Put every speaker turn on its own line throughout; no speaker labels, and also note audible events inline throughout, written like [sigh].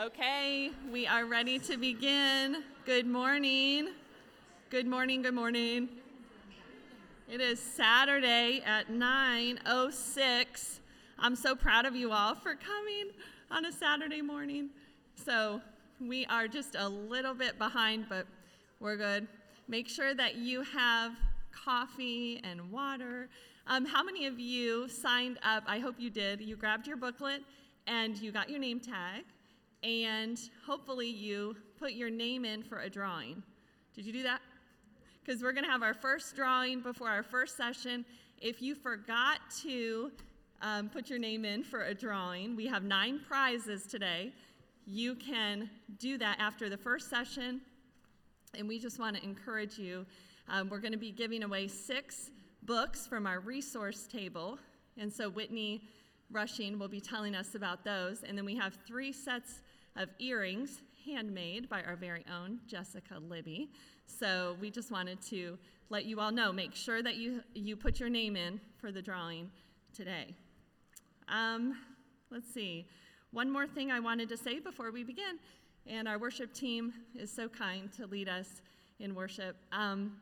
Okay, we are ready to begin. Good morning. Good morning, good morning. It is Saturday at 9:06. I'm so proud of you all for coming on a Saturday morning. So, we are just a little bit behind, but we're good. Make sure that you have coffee and water. Um, how many of you signed up? I hope you did. You grabbed your booklet and you got your name tag, and hopefully you put your name in for a drawing. Did you do that? Because we're going to have our first drawing before our first session. If you forgot to um, put your name in for a drawing, we have nine prizes today. You can do that after the first session, and we just want to encourage you. Um, we're going to be giving away six books from our resource table, and so Whitney Rushing will be telling us about those. And then we have three sets of earrings handmade by our very own Jessica Libby. So we just wanted to let you all know make sure that you, you put your name in for the drawing today. Um, let's see. One more thing I wanted to say before we begin, and our worship team is so kind to lead us in worship. Um,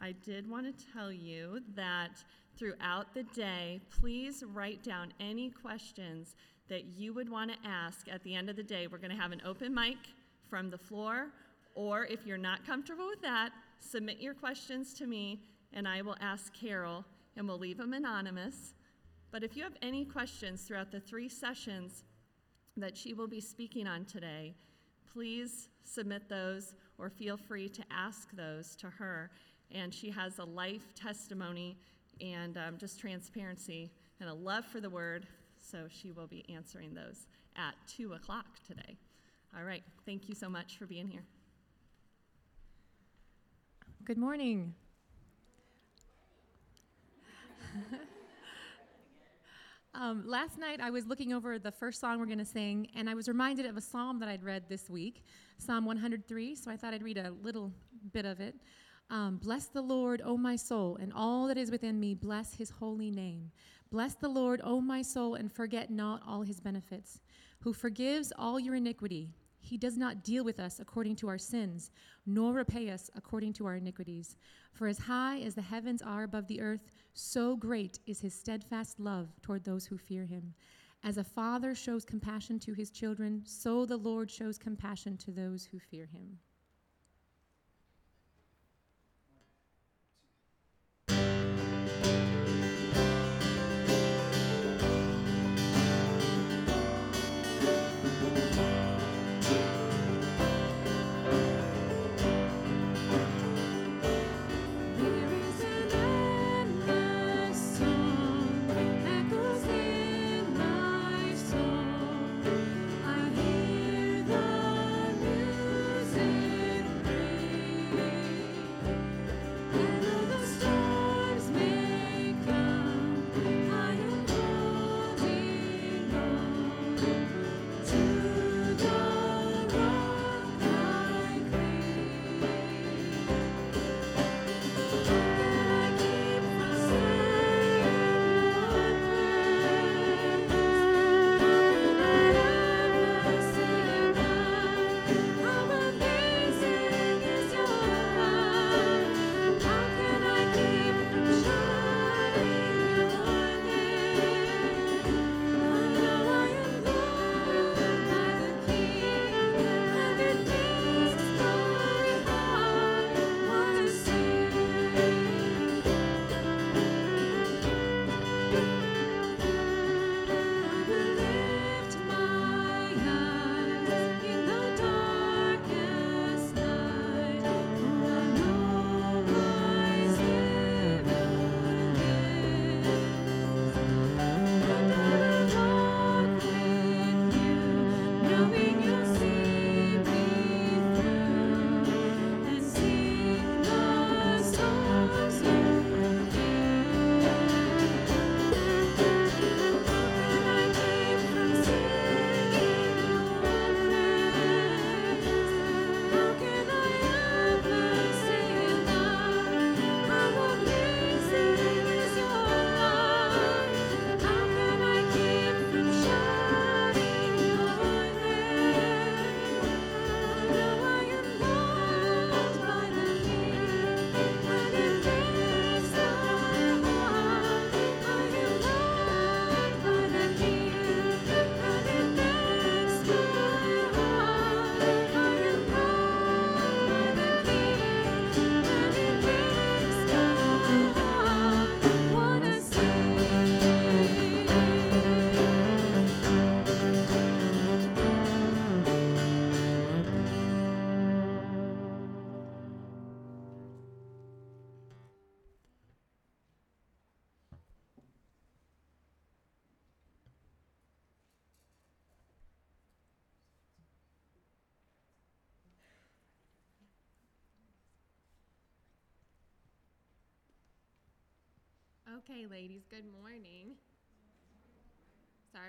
I did want to tell you that throughout the day, please write down any questions that you would want to ask at the end of the day. We're going to have an open mic from the floor, or if you're not comfortable with that, submit your questions to me and I will ask Carol and we'll leave them anonymous. But if you have any questions throughout the three sessions that she will be speaking on today, please submit those or feel free to ask those to her. And she has a life testimony and um, just transparency and a love for the word. So she will be answering those at 2 o'clock today. All right. Thank you so much for being here.
Good morning. [laughs] um, last night I was looking over the first song we're going to sing, and I was reminded of a psalm that I'd read this week, Psalm 103. So I thought I'd read a little bit of it. Um, bless the Lord, O my soul, and all that is within me, bless his holy name. Bless the Lord, O my soul, and forget not all his benefits, who forgives all your iniquity. He does not deal with us according to our sins, nor repay us according to our iniquities. For as high as the heavens are above the earth, so great is his steadfast love toward those who fear him. As a father shows compassion to his children, so the Lord shows compassion to those who fear him.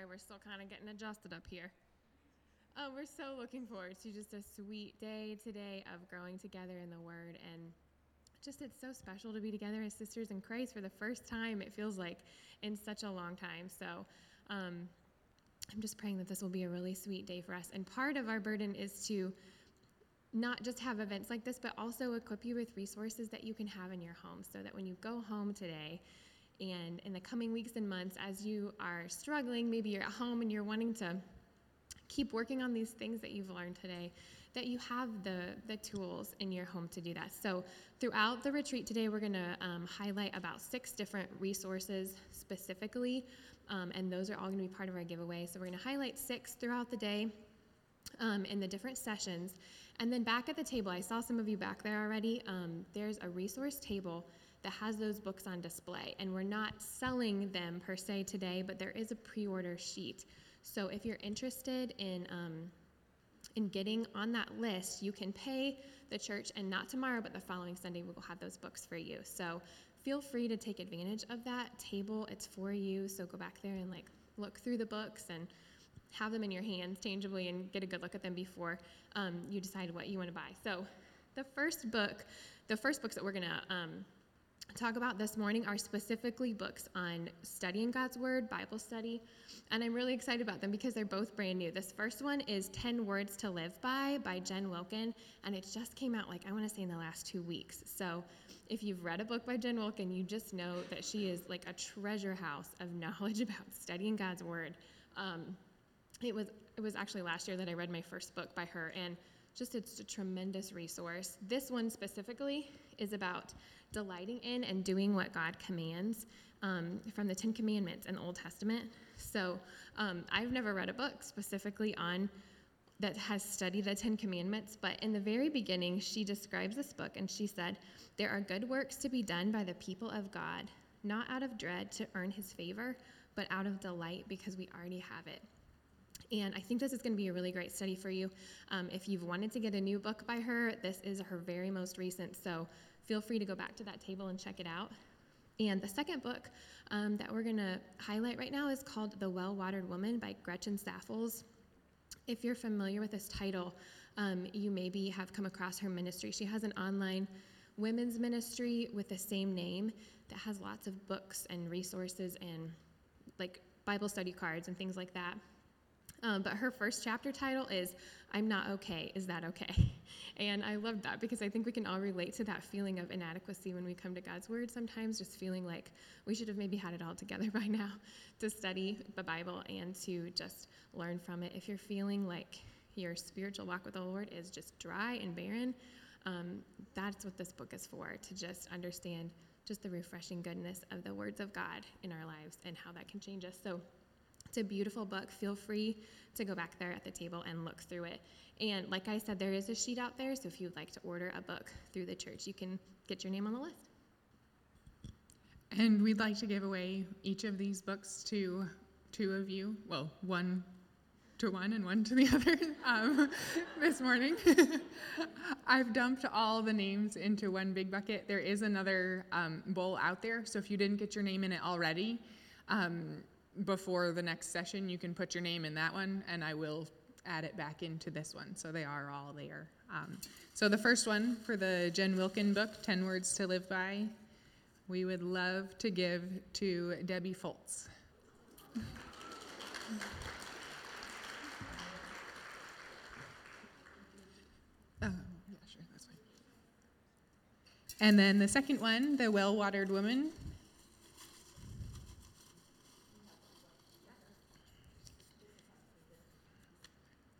We're still kind of getting adjusted up here. Oh, we're so looking forward to just a sweet day today of growing together in the Word. And just it's so special to be together as sisters in Christ for the first time, it feels like, in such a long time. So um, I'm just praying that this will be a really sweet day for us. And part of our burden is to not just have events like this, but also equip you with resources that you can have in your home so that when you go home today, and in the coming weeks and months, as you are struggling, maybe you're at home and you're wanting to keep working on these things that you've learned today, that you have the, the tools in your home to do that. So, throughout the retreat today, we're going to um, highlight about six different resources specifically, um, and those are all going to be part of our giveaway. So, we're going to highlight six throughout the day um, in the different sessions. And then back at the table, I saw some of you back there already. Um, there's a resource table that has those books on display. And we're not selling them per se today, but there is a pre order sheet. So if you're interested in, um, in getting on that list, you can pay the church, and not tomorrow, but the following Sunday, we will have those books for you. So feel free to take advantage of that table. It's for you. So go back there and like look through the books and have them in your hands tangibly and get a good look at them before um, you decide what you want to buy. So the first book, the first books that we're going to um, talk about this morning are specifically books on studying God's Word, Bible study, and I'm really excited about them because they're both brand new. This first one is 10 Words to Live By by Jen Wilkin, and it just came out, like, I want to say in the last two weeks. So if you've read a book by Jen Wilkin, you just know that she is like a treasure house of [laughs] knowledge about studying God's Word. Um, it was it was actually last year that I read my first book by her, and just it's a tremendous resource. This one specifically is about delighting in and doing what God commands um, from the Ten Commandments in the Old Testament. So um, I've never read a book specifically on that has studied the Ten Commandments, but in the very beginning, she describes this book and she said, There are good works to be done by the people of God, not out of dread to earn his favor, but out of delight because we already have it. And I think this is going to be a really great study for you. Um, if you've wanted to get a new book by her, this is her very most recent. So feel free to go back to that table and check it out. And the second book um, that we're going to highlight right now is called The Well Watered Woman by Gretchen Saffles. If you're familiar with this title, um, you maybe have come across her ministry. She has an online women's ministry with the same name that has lots of books and resources and like Bible study cards and things like that. Um, but her first chapter title is I'm Not Okay, Is That Okay? [laughs] And I love that because I think we can all relate to that feeling of inadequacy when we come to God's Word sometimes, just feeling like we should have maybe had it all together [laughs] by now to study the Bible and to just learn from it. If you're feeling like your spiritual walk with the Lord is just dry and barren, um, that's what this book is for, to just understand just the refreshing goodness of the words of God in our lives and how that can change us. So, it's a beautiful book. Feel free to go back there at the table and look through it. And like I said, there is a sheet out there, so if you'd like to order a book through the church, you can get your name on the list.
And we'd like to give away each of these books to two of you. Well, one to one and one to the [laughs] other um, this morning. [laughs] I've dumped all the names into one big bucket. There is another um, bowl out there, so if you didn't get your name in it already, um, before the next session, you can put your name in that one, and I will add it back into this one. So they are all there. Um, so the first one for the Jen Wilkin book, 10 Words to Live By, we would love to give to Debbie Foltz. [laughs] Fine. And then the second one, The Well Watered Woman,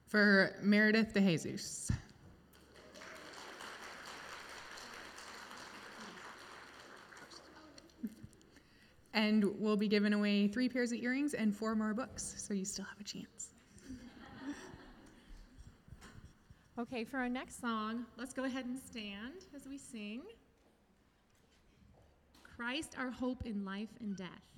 for Meredith DeJesus. And we'll be giving away three pairs of earrings and four more books, so you still have a chance. [laughs]
Okay, for our next song, let's go ahead and stand as we sing. Christ, our hope in life and death.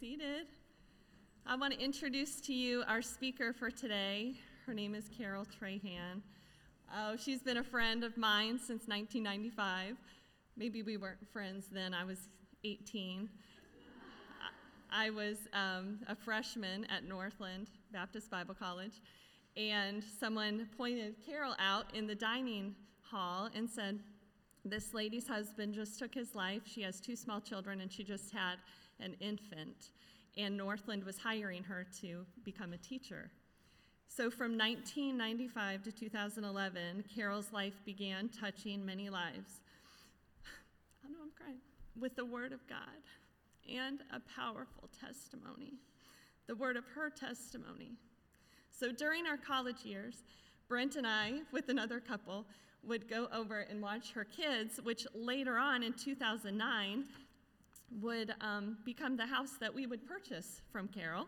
Seated. I want to introduce to you our speaker for today. Her name is Carol Trahan. Oh, she's been a friend of mine since 1995. Maybe we weren't friends then, I was 18. I was um, a freshman at Northland Baptist Bible College, and someone pointed Carol out in the dining hall and said, This lady's husband just took his life. She has two small children, and she just had an infant. And Northland was hiring her to become a teacher. So from 1995 to 2011, Carol's life began touching many lives. [sighs] I know I'm crying. With the Word of God and a powerful testimony, the word of her testimony. So during our college years, Brent and I, with another couple, would go over and watch her kids, which later on in 2009 would um, become the house that we would purchase from Carol,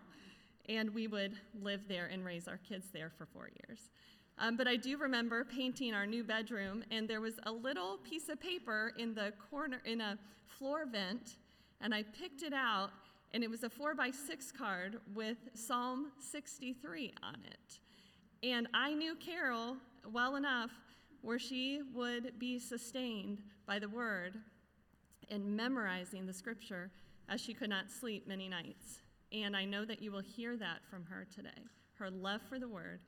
and we would live there and raise our kids there for four years. Um, but I do remember painting our new bedroom, and there was a little piece of paper in the corner, in a floor vent, and I picked it out, and it was a four by six card with Psalm 63 on it. And I knew Carol well enough where she would be sustained by the word and memorizing the scripture as she could not sleep many nights. And I know that you will hear that from her today her love for the word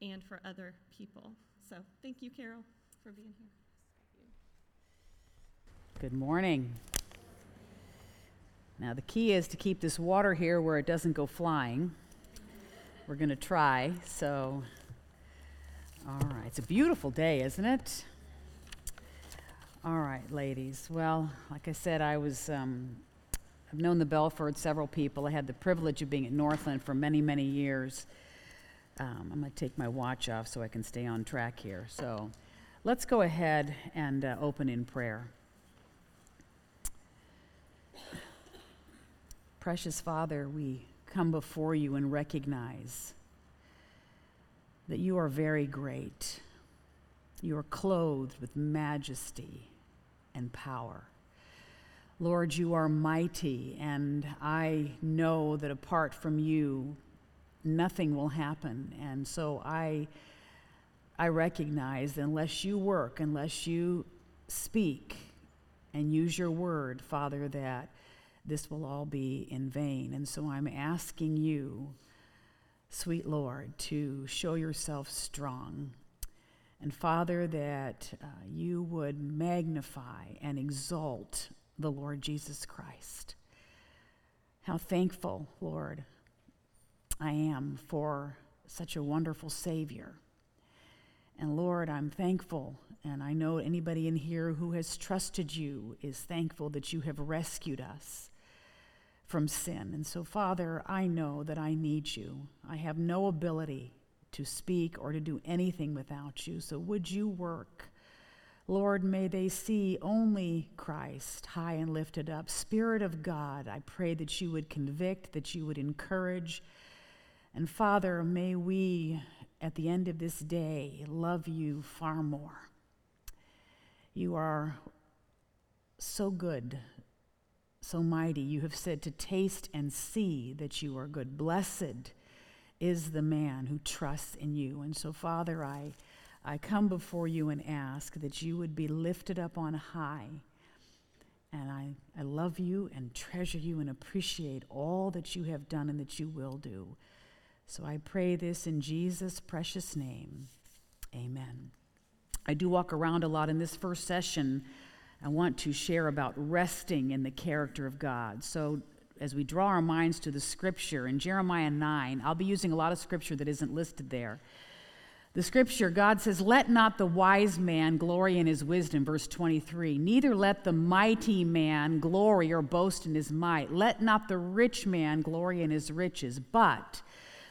and for other people. So thank you, Carol, for being here.
Good morning. Now, the key is to keep this water here where it doesn't go flying. We're going to try. So, all right. It's a beautiful day, isn't it? All right, ladies. Well, like I said, I was, um, I've known the Belford several people. I had the privilege of being at Northland for many, many years. Um, I'm going to take my watch off so I can stay on track here. So, let's go ahead and uh, open in prayer. Precious Father, we come before you and recognize that you are very great. You are clothed with majesty and power. Lord, you are mighty, and I know that apart from you, nothing will happen. And so I, I recognize that unless you work, unless you speak and use your word, Father, that this will all be in vain. And so I'm asking you, sweet Lord, to show yourself strong. And Father, that uh, you would magnify and exalt the Lord Jesus Christ. How thankful, Lord, I am for such a wonderful Savior. And Lord, I'm thankful, and I know anybody in here who has trusted you is thankful that you have rescued us from sin. And so, Father, I know that I need you. I have no ability to speak or to do anything without you. So, would you work? Lord, may they see only Christ high and lifted up. Spirit of God, I pray that you would convict, that you would encourage. And Father, may we, at the end of this day, love you far more. You are so good so mighty. You have said to taste and see that you are good. Blessed is the man who trusts in you. And so, Father, I, I come before you and ask that you would be lifted up on high. And I, I love you and treasure you and appreciate all that you have done and that you will do. So I pray this in Jesus' precious name. Amen. I do walk around a lot in this first session. I want to share about resting in the character of God. So, as we draw our minds to the scripture in Jeremiah 9, I'll be using a lot of scripture that isn't listed there. The scripture, God says, Let not the wise man glory in his wisdom, verse 23. Neither let the mighty man glory or boast in his might. Let not the rich man glory in his riches, but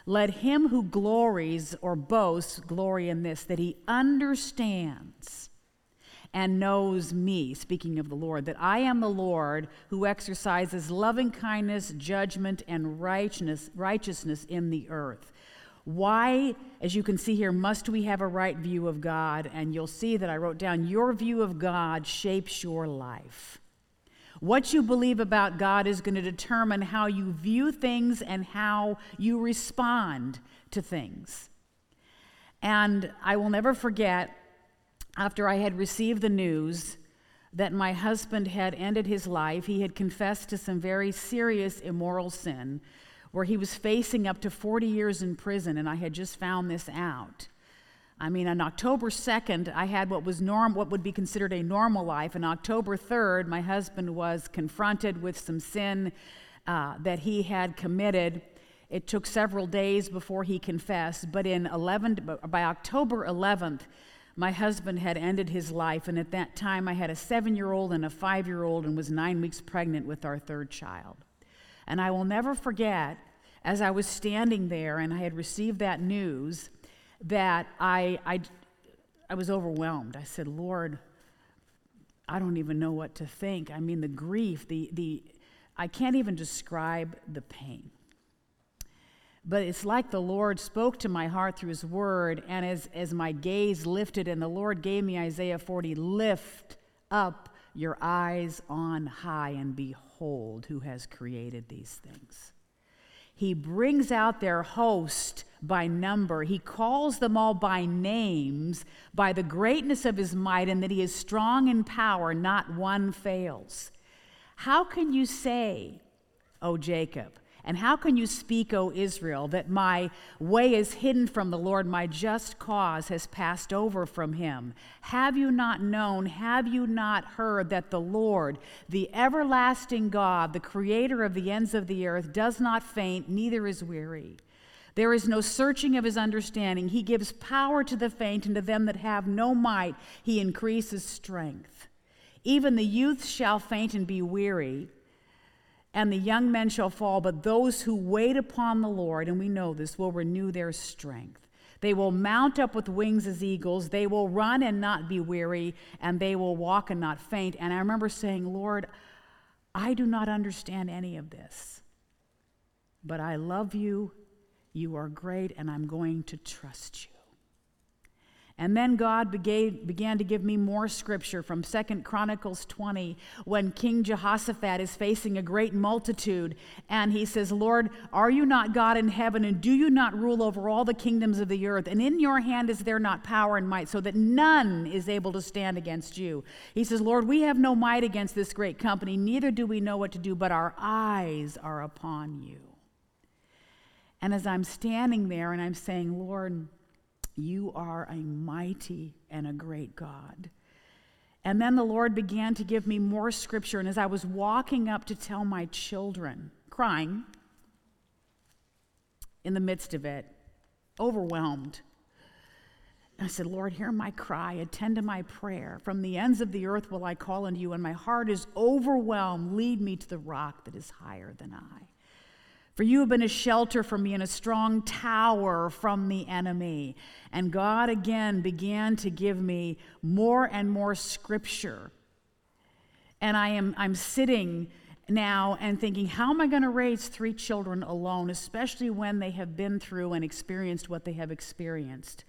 let him who glories or boasts glory in this, that he understands and knows me, speaking of the Lord, that I am the Lord who exercises loving kindness, judgment, and righteousness, righteousness in the earth. Why, as you can see here, must we have a right view of God? And you'll see that I wrote down your view of God shapes your life. What you believe about God is going to determine how you view things and how you respond to things. And I will never forget, after I had received the news that my husband had ended his life, he had confessed to some very serious immoral sin where he was facing up to 40 years in prison, and I had just found this out. I mean, on October 2nd, I had what was norm, what would be considered a normal life. On October 3rd, my husband was confronted with some sin uh, that he had committed. It took several days before he confessed, but in 11, by October 11th, my husband had ended his life, and at that time, I had a seven-year-old and a five-year-old, and was nine weeks pregnant with our third child. And I will never forget, as I was standing there and I had received that news that I, I, I was overwhelmed. I said, Lord, I don't even know what to think. I mean, the grief, the, the, I can't even describe the pain. But it's like the Lord spoke to my heart through His Word, and as, as my gaze lifted, and the Lord gave me Isaiah 40 lift up your eyes on high and behold who has created these things. He brings out their host by number. He calls them all by names, by the greatness of his might, and that he is strong in power, not one fails. How can you say, O Jacob, and how can you speak, O Israel, that my way is hidden from the Lord, my just cause has passed over from him? Have you not known, have you not heard that the Lord, the everlasting God, the creator of the ends of the earth, does not faint, neither is weary? There is no searching of his understanding. He gives power to the faint, and to them that have no might, he increases strength. Even the youth shall faint and be weary and the young men shall fall, but those who wait upon the Lord, and we know this, will renew their strength. They will mount up with wings as eagles. They will run and not be weary, and they will walk and not faint. And I remember saying, Lord, I do not understand any of this, but I love you. You are great, and I'm going to trust you. And then God began to give me more scripture from Second Chronicles 20 when King Jehoshaphat is facing a great multitude. And he says, Lord, are you not God in heaven? And do you not rule over all the kingdoms of the earth? And in your hand is there not power and might, so that none is able to stand against you? He says, Lord, we have no might against this great company, neither do we know what to do, but our eyes are upon you. And as I'm standing there and I'm saying, Lord, you are a mighty and a great God. And then the Lord began to give me more scripture. And as I was walking up to tell my children, crying in the midst of it, overwhelmed, I said, Lord, hear my cry, attend to my prayer. From the ends of the earth will I call unto you, and my heart is overwhelmed. Lead me to the rock that is higher than I. For you have been a shelter for me and a strong tower from the enemy. And God again began to give me more and more scripture. And I am I'm sitting now and thinking, how am I going to raise three children alone, especially when they have been through and experienced what they have experienced?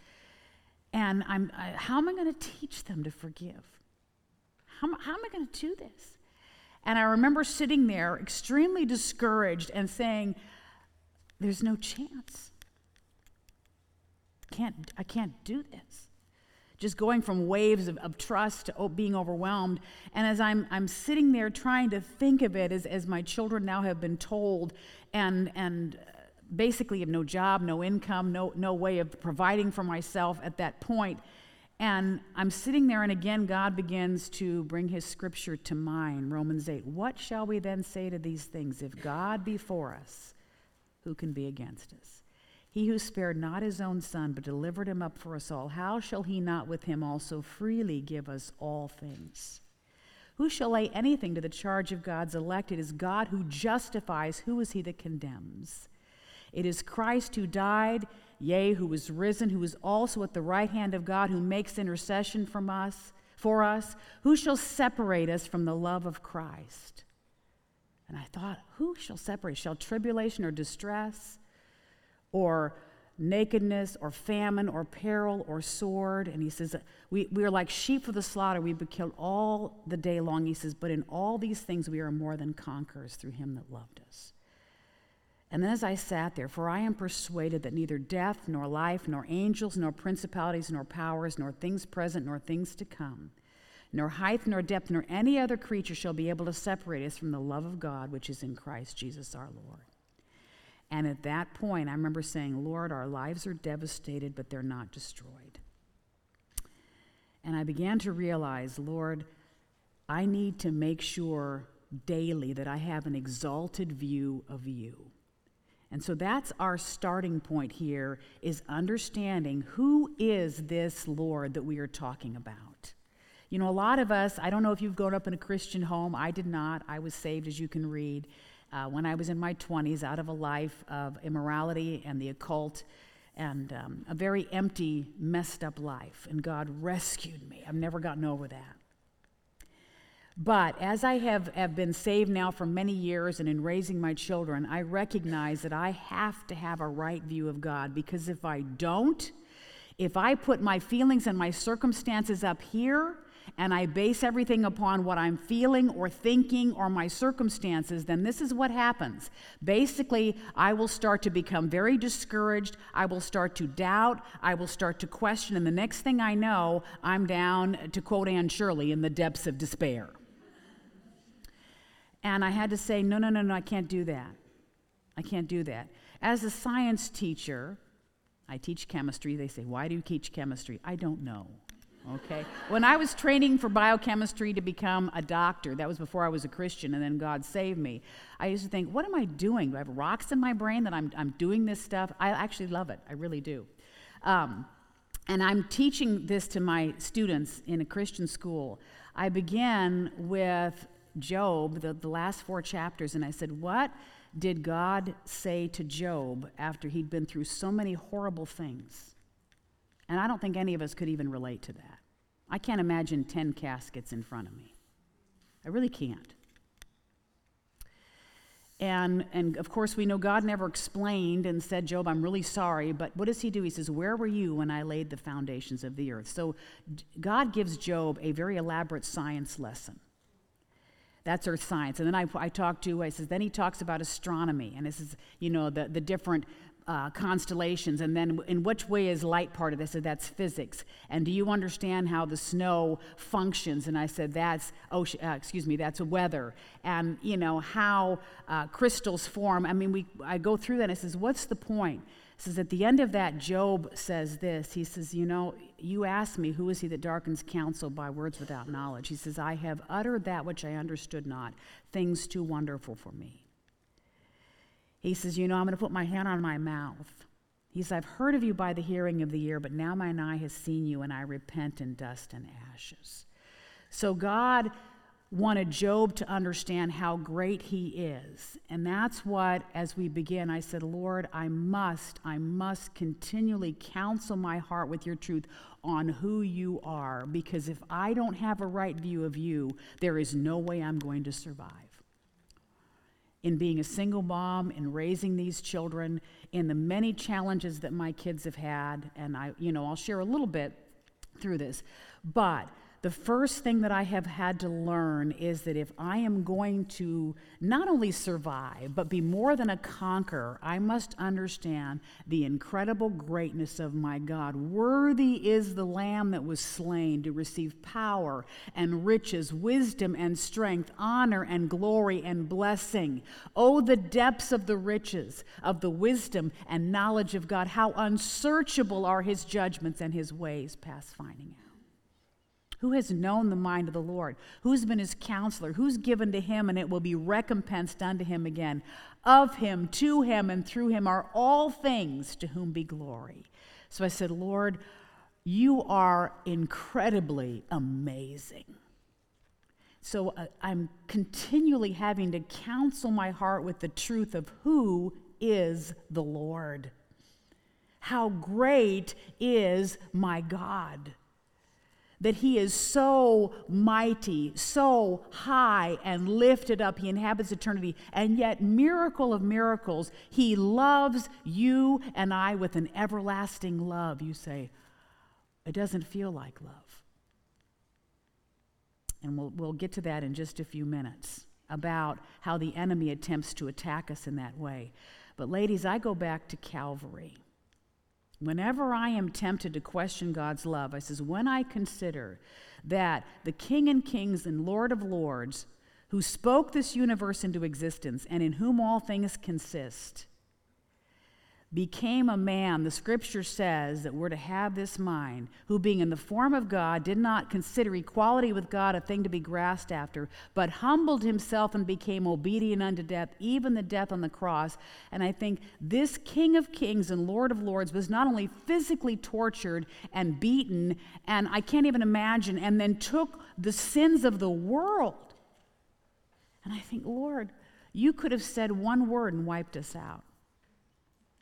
And I'm, I, how am I going to teach them to forgive? How, how am I going to do this? And I remember sitting there extremely discouraged and saying, There's no chance. Can't, I can't do this. Just going from waves of, of trust to being overwhelmed. And as I'm, I'm sitting there trying to think of it as, as my children now have been told, and, and uh, basically have no job, no income, no, no way of providing for myself at that point, and I'm sitting there, and again, God begins to bring his scripture to mind Romans 8. What shall we then say to these things? If God be for us, who can be against us? He who spared not his own son, but delivered him up for us all, how shall he not with him also freely give us all things? Who shall lay anything to the charge of God's elect? It is God who justifies. Who is he that condemns? It is Christ who died yea, who is risen, who is also at the right hand of God, who makes intercession from us, for us, who shall separate us from the love of Christ? And I thought, who shall separate? Shall tribulation or distress or nakedness or famine or peril or sword. And he says, we, we are like sheep for the slaughter. We've been killed all the day long. He says, but in all these things we are more than conquerors through him that loved us. And then as I sat there, for I am persuaded that neither death, nor life, nor angels, nor principalities, nor powers, nor things present, nor things to come, nor height, nor depth, nor any other creature shall be able to separate us from the love of God which is in Christ Jesus our Lord. And at that point, I remember saying, Lord, our lives are devastated, but they're not destroyed. And I began to realize, Lord, I need to make sure daily that I have an exalted view of you. And so that's our starting point here is understanding who is this Lord that we are talking about. You know, a lot of us, I don't know if you've grown up in a Christian home. I did not. I was saved, as you can read, uh, when I was in my 20s out of a life of immorality and the occult and um, a very empty, messed up life. And God rescued me. I've never gotten over that. But as I have, have been saved now for many years and in raising my children, I recognize that I have to have a right view of God because if I don't, if I put my feelings and my circumstances up here and I base everything upon what I'm feeling or thinking or my circumstances, then this is what happens. Basically, I will start to become very discouraged. I will start to doubt. I will start to question. And the next thing I know, I'm down, to quote Anne Shirley, in the depths of despair. And I had to say, no, no, no, no, I can't do that. I can't do that. As a science teacher, I teach chemistry. They say, why do you teach chemistry? I don't know. Okay? when I was training for biochemistry to become a doctor, that was before I was a Christian, and then God saved me. I used to think, what am I doing? Do I have rocks in my brain that I'm, I'm doing this stuff? I actually love it. I really do. Um, and I'm teaching this to my students in a Christian school. I begin with Job, the, the last four chapters, and I said, What did God say to Job after he'd been through so many horrible things? And I don't think any of us could even relate to that. I can't imagine 10 caskets in front of me. I really can't. And, and of course, we know God never explained and said, Job, I'm really sorry. But what does he do? He says, Where were you when I laid the foundations of the earth? So God gives Job a very elaborate science lesson. That's earth science. And then I, I talked to, I says, then he talks about astronomy. And this is, you know, the, the different uh, constellations. And then in which way is light part of this? Said, that's physics. And do you understand how the snow functions? And I said, that's, ocean, uh, excuse me, that's weather. And, you know, how uh, crystals form. I mean, we, I go through that and I says, what's the point? says at the end of that job says this he says you know you asked me who is he that darkens counsel by words without knowledge? He says i have uttered that which i understood not. Things too wonderful for me. He says you know i'm going to put my hand on my mouth. He says i've heard of you by the hearing of the ear but now mine eye has seen you and i repent in dust and ashes. So god wanted Job to understand how great he is. And that's what, as we begin, I said, Lord, I must, I must continually counsel my heart with your truth on who you are. Because if I don't have a right view of you, there is no way I'm going to survive. In being a single mom, in raising these children, in the many challenges that my kids have had, and I, you know, I'll share a little bit through this. But the first thing that I have had to learn is that if I am going to not only survive, but be more than a conqueror, I must understand the incredible greatness of my God. Worthy is the Lamb that was slain to receive power and riches, wisdom and strength, honor and glory and blessing. Oh, the depths of the riches of the wisdom and knowledge of God. How unsearchable are his judgments and his ways past finding out. Who has known the mind of the Lord? Who's been his counselor? Who's given to him, and it will be recompensed unto him again? Of him, to him, and through him are all things to whom be glory. So I said, Lord, you are incredibly amazing. So uh, I'm continually having to counsel my heart with the truth of who is the Lord. How great is my God that he is so mighty, so high and lifted up. He inhabits eternity. And yet, miracle of miracles, he loves you and I with an everlasting love. You say, it doesn't feel like love. And we'll, we'll get to that in just a few minutes about how the enemy attempts to attack us in that way. But, ladies, I go back to Calvary. Whenever I am tempted to question God's love, I says, when I consider that the King and Kings and Lord of Lords, who spoke this universe into existence and in whom all things consist, became a man, the scripture says that we're to have this mind, who being in the form of God did not consider equality with God a thing to be grasped after, but humbled himself and became obedient unto death, even the death on the cross. And I think this King of Kings and Lord of Lords was not only physically tortured and beaten, and I can't even imagine, and then took the sins of the world. And I think, Lord, you could have said one word and wiped us out.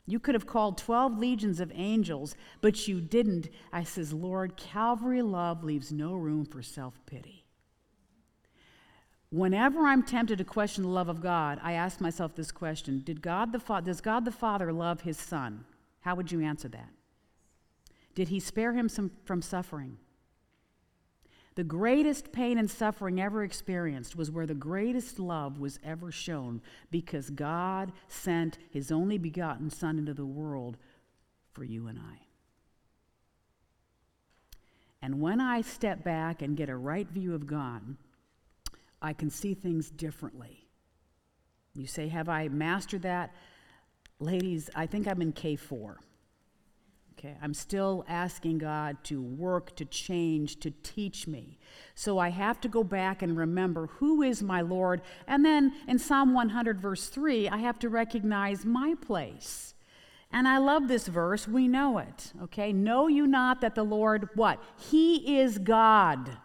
You could have called 12 legions of angels, but you didn't. I says, Lord, Calvary love leaves no room for self pity. Whenever I'm tempted to question the love of God, I ask myself this question Did God the Fa- Does God the Father love his Son? How would you answer that? Did he spare him some, from suffering? The greatest pain and suffering ever experienced was where the greatest love was ever shown because God sent his only begotten Son into the world for you and I. And when I step back and get a right view of God, I can see things differently. You say, Have I mastered that? Ladies, I think I'm in K4. Okay, I'm still asking God to work, to change, to teach me. So I have to go back and remember who is my Lord. And then in Psalm 100, verse 3, I have to recognize my place. And I love this verse. We know it. Okay, know you not that the Lord, what? He is God.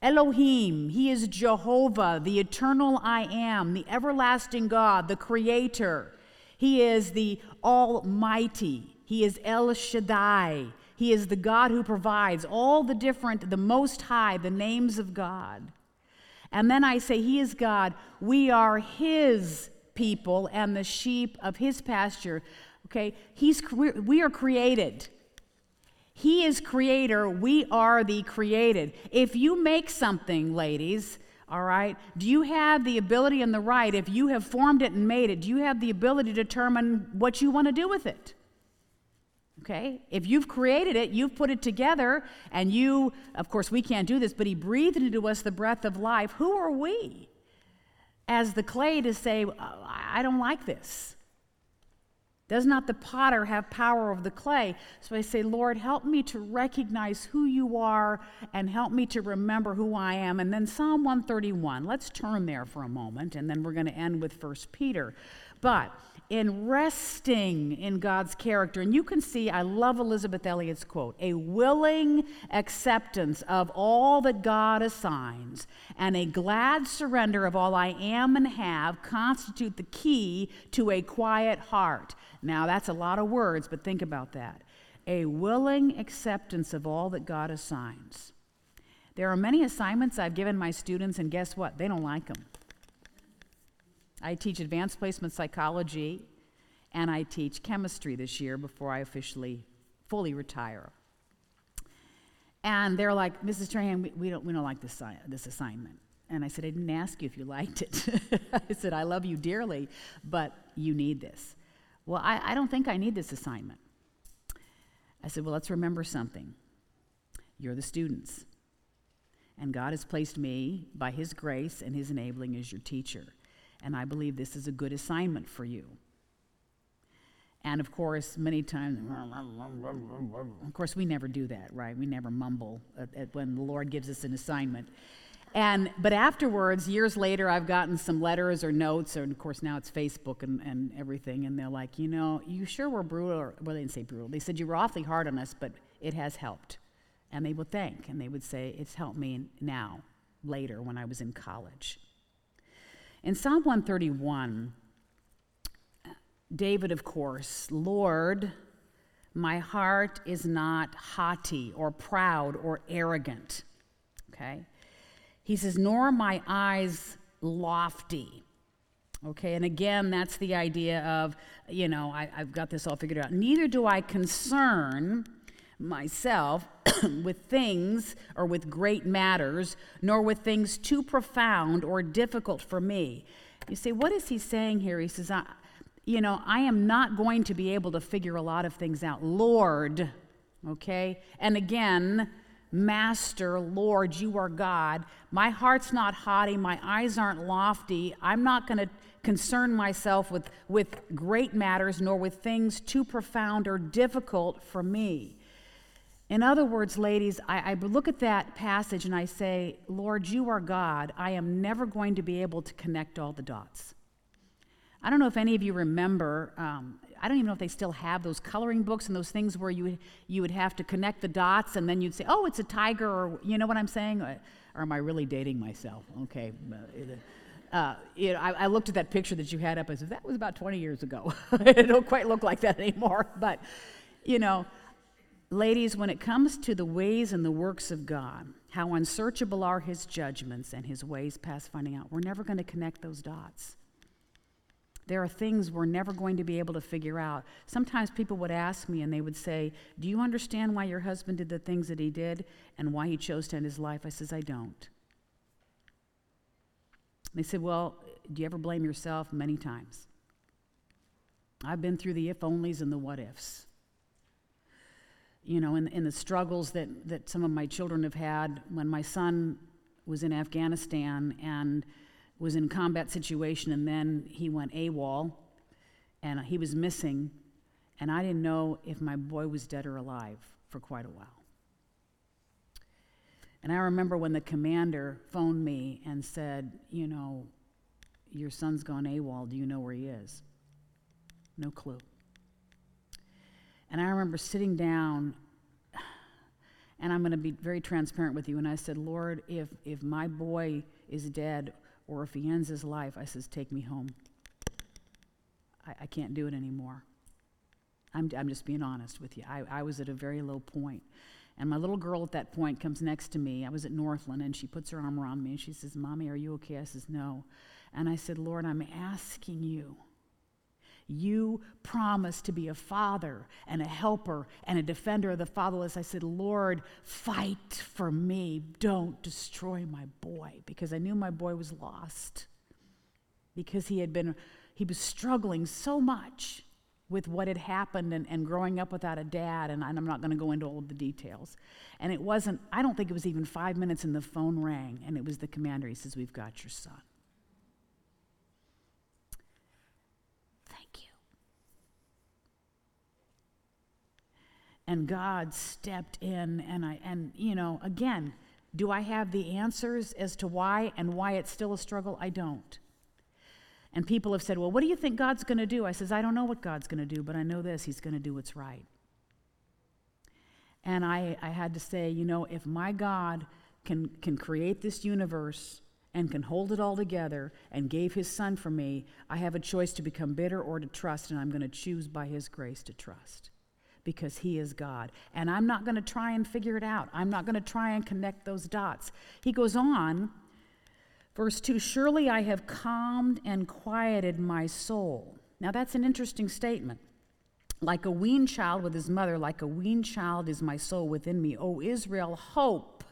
Elohim, He is Jehovah, the eternal I am, the everlasting God, the Creator. He is the Almighty. He is El Shaddai. He is the God who provides all the different, the Most High, the names of God. And then I say, He is God. We are His people and the sheep of His pasture. Okay? He's, we are created. He is creator. We are the created. If you make something, ladies, all right? Do you have the ability and the right, if you have formed it and made it, do you have the ability to determine what you want to do with it? Okay? If you've created it, you've put it together, and you, of course, we can't do this, but He breathed into us the breath of life. Who are we as the clay to say, oh, I don't like this? Does not the potter have power over the clay? So I say, Lord, help me to recognize who you are and help me to remember who I am. And then Psalm 131, let's turn there for a moment, and then we're going to end with 1 Peter. But in resting in God's character. And you can see, I love Elisabeth Elliot's quote a willing acceptance of all that God assigns and a glad surrender of all I am and have constitute the key to a quiet heart. Now, that's a lot of words, but think about that. A willing acceptance of all that God assigns. There are many assignments I've given my students, and guess what? They don't like them. I teach advanced placement psychology and I teach chemistry this year before I officially fully retire. And they're like, Mrs. Trahan, we, we, don't, we don't like this, this assignment. And I said, I didn't ask you if you liked it. [laughs] I said, I love you dearly, but you need this. Well, I, I don't think I need this assignment. I said, Well, let's remember something. You're the students. And God has placed me, by His grace and His enabling, as your teacher. And I believe this is a good assignment for you. And of course, many times, of course, we never do that, right? We never mumble at, at when the Lord gives us an assignment. And but afterwards, years later, I've gotten some letters or notes, or of course now it's Facebook and, and everything, and they're like, you know, you sure were brutal. Well, they didn't say brutal. They said you were awfully hard on us, but it has helped. And they would thank, and they would say, it's helped me now, later, when I was in college. In Psalm 131, David, of course, Lord, My heart is not haughty or proud or arrogant. Okay? He says, nor are my eyes lofty. Okay, and again, that's the idea of, you know, I, have got this all figured out. Neither do I concern myself [coughs] with things or with great matters, nor with things too profound or difficult for me. You say, what is he saying here? He says, I, you know, I am not going to be able to figure a lot of things out. Lord, okay? And again, Master, Lord, you are God. My heart's not haughty, my eyes aren't lofty. I'm not going to concern myself with, with great matters nor with things too profound or difficult for me. In other words, ladies, I, I, look at that passage and I say, Lord, you are God. I am never going to be able to connect all the dots. I don't know if any of you remember, um, I don't even know if they still have those coloring books and those things where you, you would have to connect the dots and then you'd say, oh, it's a tiger, or you know what I'm saying? Or, or am I really dating myself? Okay. Uh, you know, I, I, looked at that picture that you had up. I said, that was about 20 years ago. [laughs] it don't quite look like that anymore. [laughs] But, you know, ladies, when it comes to the ways and the works of God, how unsearchable are his judgments and his ways past finding out, we're never going to connect those dots. There are things we're never going to be able to figure out. Sometimes people would ask me and they would say, Do you understand why your husband did the things that he did and why he chose to end his life? I says, I don't. They said, Well, do you ever blame yourself? Many times. I've been through the if onlys and the what ifs. You know, in, in the struggles that, that some of my children have had when my son was in Afghanistan and was in combat situation and then he went AWOL and he was missing and I didn't know if my boy was dead or alive for quite a while. And I remember when the commander phoned me and said, You know, your son's gone AWOL. Do you know where he is? No clue. And I remember sitting down, and I'm going to be very transparent with you. And I said, Lord, if, if my boy is dead or if he ends his life, I says, Take me home. I, I can't do it anymore. I'm, I'm just being honest with you. I, I was at a very low point. And my little girl at that point comes next to me. I was at Northland, and she puts her arm around me and she says, Mommy, are you okay? I says, No. And I said, Lord, I'm asking you. You promised to be a father and a helper and a defender of the fatherless. I said, Lord, fight for me. Don't destroy my boy. Because I knew my boy was lost. Because he had been, he was struggling so much with what had happened and, and growing up without a dad, and I'm not going to go into all of the details. And it wasn't, I don't think it was even five minutes, and the phone rang, and it was the commander. He says, We've got your son. And God stepped in, and I, and you know, again, do I have the answers as to why and why it's still a struggle? I don't. And people have said, Well, what do you think God's going to do? I says, I don't know what God's going to do, but I know this He's going to do what's right. And I, I had to say, you know, if my God can, can create this universe and can hold it all together and gave his son for me, I have a choice to become bitter or to trust, and I'm going to choose by his grace to trust because he is God. And I'm not going to try and figure it out. I'm not going to try and connect those dots. He goes on Verse 2 Surely I have calmed and quieted my soul. Now that's an interesting statement. Like a weaned child with his mother, like a weaned child is my soul within me. O Israel, hope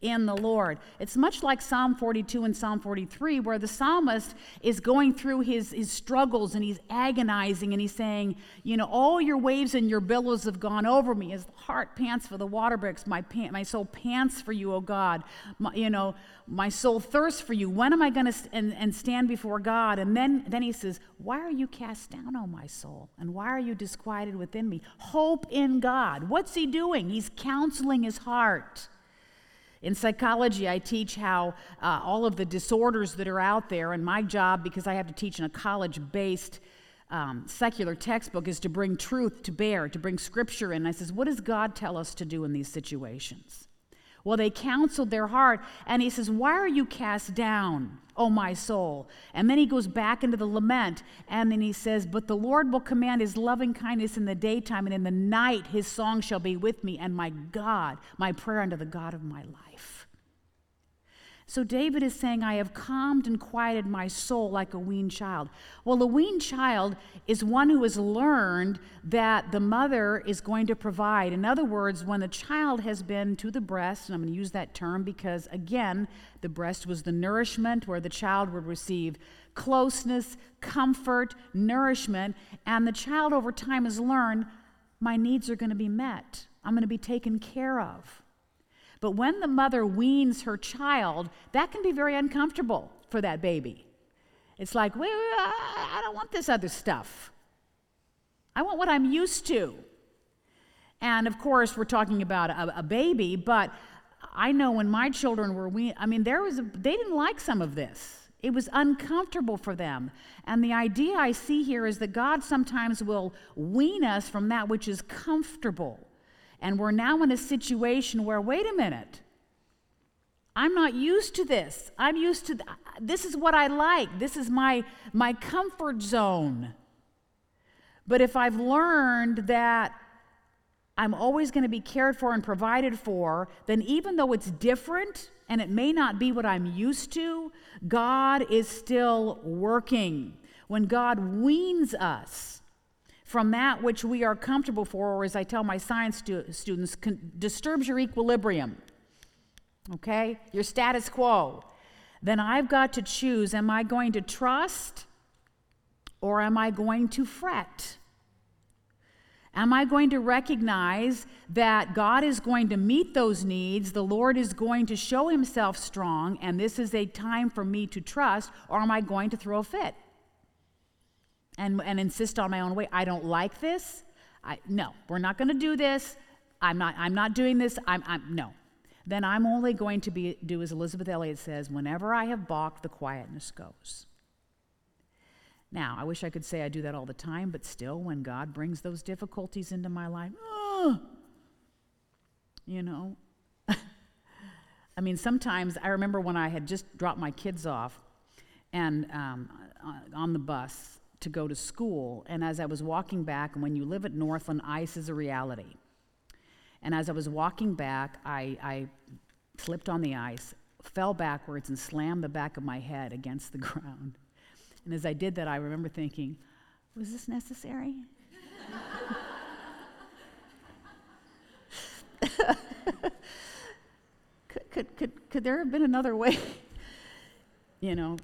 in the Lord. It's much like Psalm 42 and Psalm 43, where the psalmist is going through his, his struggles and he's agonizing and he's saying, You know, all your waves and your billows have gone over me. His heart pants for the water bricks. My, pan- my soul pants for you, O God. My, you know, my soul thirsts for you. When am I going to st- and, and stand before God? And then, then he says, Why are you cast down, O my soul? And why are you disquieted within me? Hope in God. What's he doing? He's counseling his heart. In psychology, I teach how uh, all of the disorders that are out there, and my job, because I have to teach in a college based um, secular textbook, is to bring truth to bear, to bring scripture in. I says, What does God tell us to do in these situations? Well, they counseled their heart, and he says, Why are you cast down, O my soul? And then he goes back into the lament, and then he says, But the Lord will command his loving kindness in the daytime, and in the night his song shall be with me, and my God, my prayer unto the God of my life. So David is saying, I have calmed and quieted my soul like a weaned child. Well, a weaned child is one who has learned that the mother is going to provide. In other words, when the child has been to the breast, and I'm going to use that term because, again, the breast was the nourishment where the child would receive closeness, comfort, nourishment, and the child over time has learned my needs are going to be met, I'm going to be taken care of. But when the mother weans her child, that can be very uncomfortable for that baby. It's like, wait, wait, I don't want this other stuff. I want what I'm used to. And of course, we're talking about a, a baby, but I know when my children were weaned, I mean, there was a, they didn't like some of this. It was uncomfortable for them. And the idea I see here is that God sometimes will wean us from that which is comfortable. And we're now in a situation where, wait a minute, I'm not used to this. I'm used to, th- this is what I like. This is my, my comfort zone. But if I've learned that I'm always going to be cared for and provided for, then even though it's different and it may not be what I'm used to, God is still working. When God weans us, from that which we are comfortable for, or as I tell my science stu- students, con- disturbs your equilibrium, okay, your status quo, then I've got to choose am I going to trust or am I going to fret? Am I going to recognize that God is going to meet those needs, the Lord is going to show himself strong, and this is a time for me to trust, or am I going to throw a fit? And, and insist on my own way. I don't like this. I, no, we're not going to do this. I'm not, I'm not doing this. I'm, I'm, no. Then I'm only going to be, do as Elisabeth Elliot says whenever I have balked, the quietness goes. Now, I wish I could say I do that all the time, but still, when God brings those difficulties into my life, oh, you know. [laughs] I mean, sometimes I remember when I had just dropped my kids off and um, on the bus, to go to school. And as I was walking back, and when you live at Northland, ice is a reality. And as I was walking back, I, I slipped on the ice, fell backwards, and slammed the back of my head against the [laughs] ground. And as I did that, I remember thinking, was this necessary? [laughs] could, could, could, could there have been another way? [laughs] you know,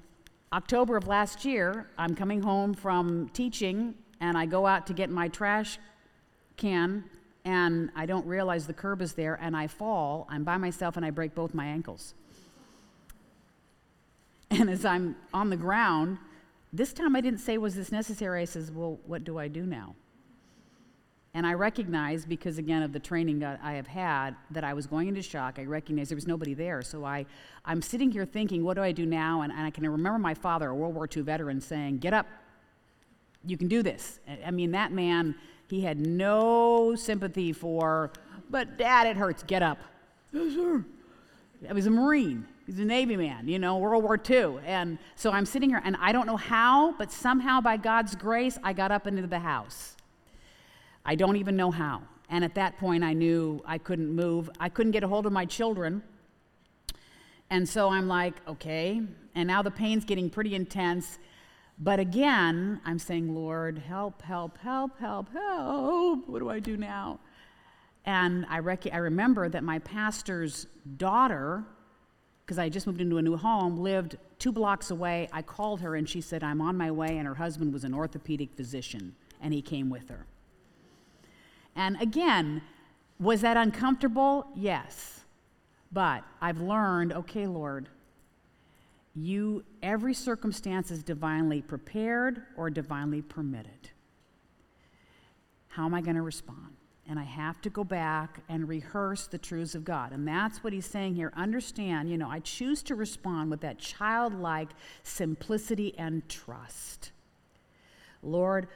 October of last year, I'm coming home from teaching and I go out to get my trash can and I don't realize the curb is there and I fall. I'm by myself and I break both my ankles. [laughs] And as I'm on the ground, this time I didn't say, Was this necessary? I says, Well, what do I do now? And I recognized, because again of the training that I have had, that I was going into shock. I recognized there was nobody there. So I, I'm sitting here thinking, what do I do now? And, and I can remember my father, a World War II veteran, saying, Get up. You can do this. I mean, that man, he had no sympathy for, but dad, it hurts. Get up. Yes, sir. I was a Marine. He's a Navy man, you know, World War II. And so I'm sitting here, and I don't know how, but somehow by God's grace, I got up into the house. I don't even know how. And at that point, I knew I couldn't move. I couldn't get a hold of my children. And so I'm like, okay. And now the pain's getting pretty intense. But again, I'm saying, Lord, help, help, help, help, help. What do I do now? And I, rec- I remember that my pastor's daughter, because I just moved into a new home, lived two blocks away. I called her and she said, I'm on my way. And her husband was an orthopedic physician, and he came with her. And again, was that uncomfortable? Yes. But I've learned, okay, Lord, you every circumstance is divinely prepared or divinely permitted. How am I going to respond? And I have to go back and rehearse the truths of God. And that's what he's saying here. Understand, you know, I choose to respond with that childlike simplicity and trust. Lord,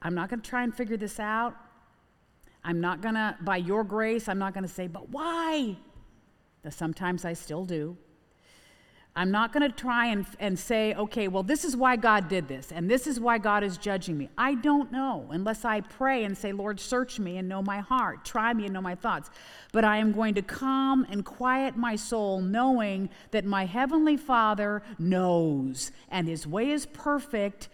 I'm not going to try and figure this out. I'm not going to, by your grace, I'm not going to say, but why? Sometimes I still do. I'm not going to try and, and say, okay, well, this is why God did this, and this is why God is judging me. I don't know unless I pray and say, Lord, search me and know my heart, try me and know my thoughts. But I am going to calm and quiet my soul, knowing that my Heavenly Father knows, and His way is perfect,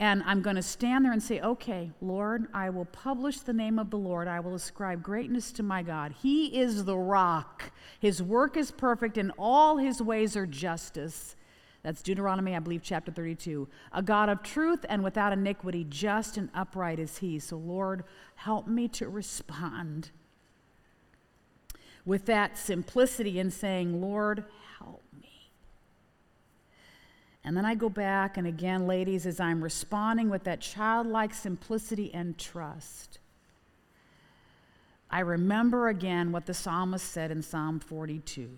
and I'm going to stand there and say, Okay, Lord, I will publish the name of the Lord. I will ascribe greatness to my God. He is the rock. His work is perfect, and all his ways are justice. That's Deuteronomy, I believe, chapter 32. A God of truth and without iniquity, just and upright is he. So, Lord, help me to respond with that simplicity in saying, Lord, and then I go back, and again, ladies, as I'm responding with that childlike simplicity and trust, I remember again what the psalmist said in Psalm 42.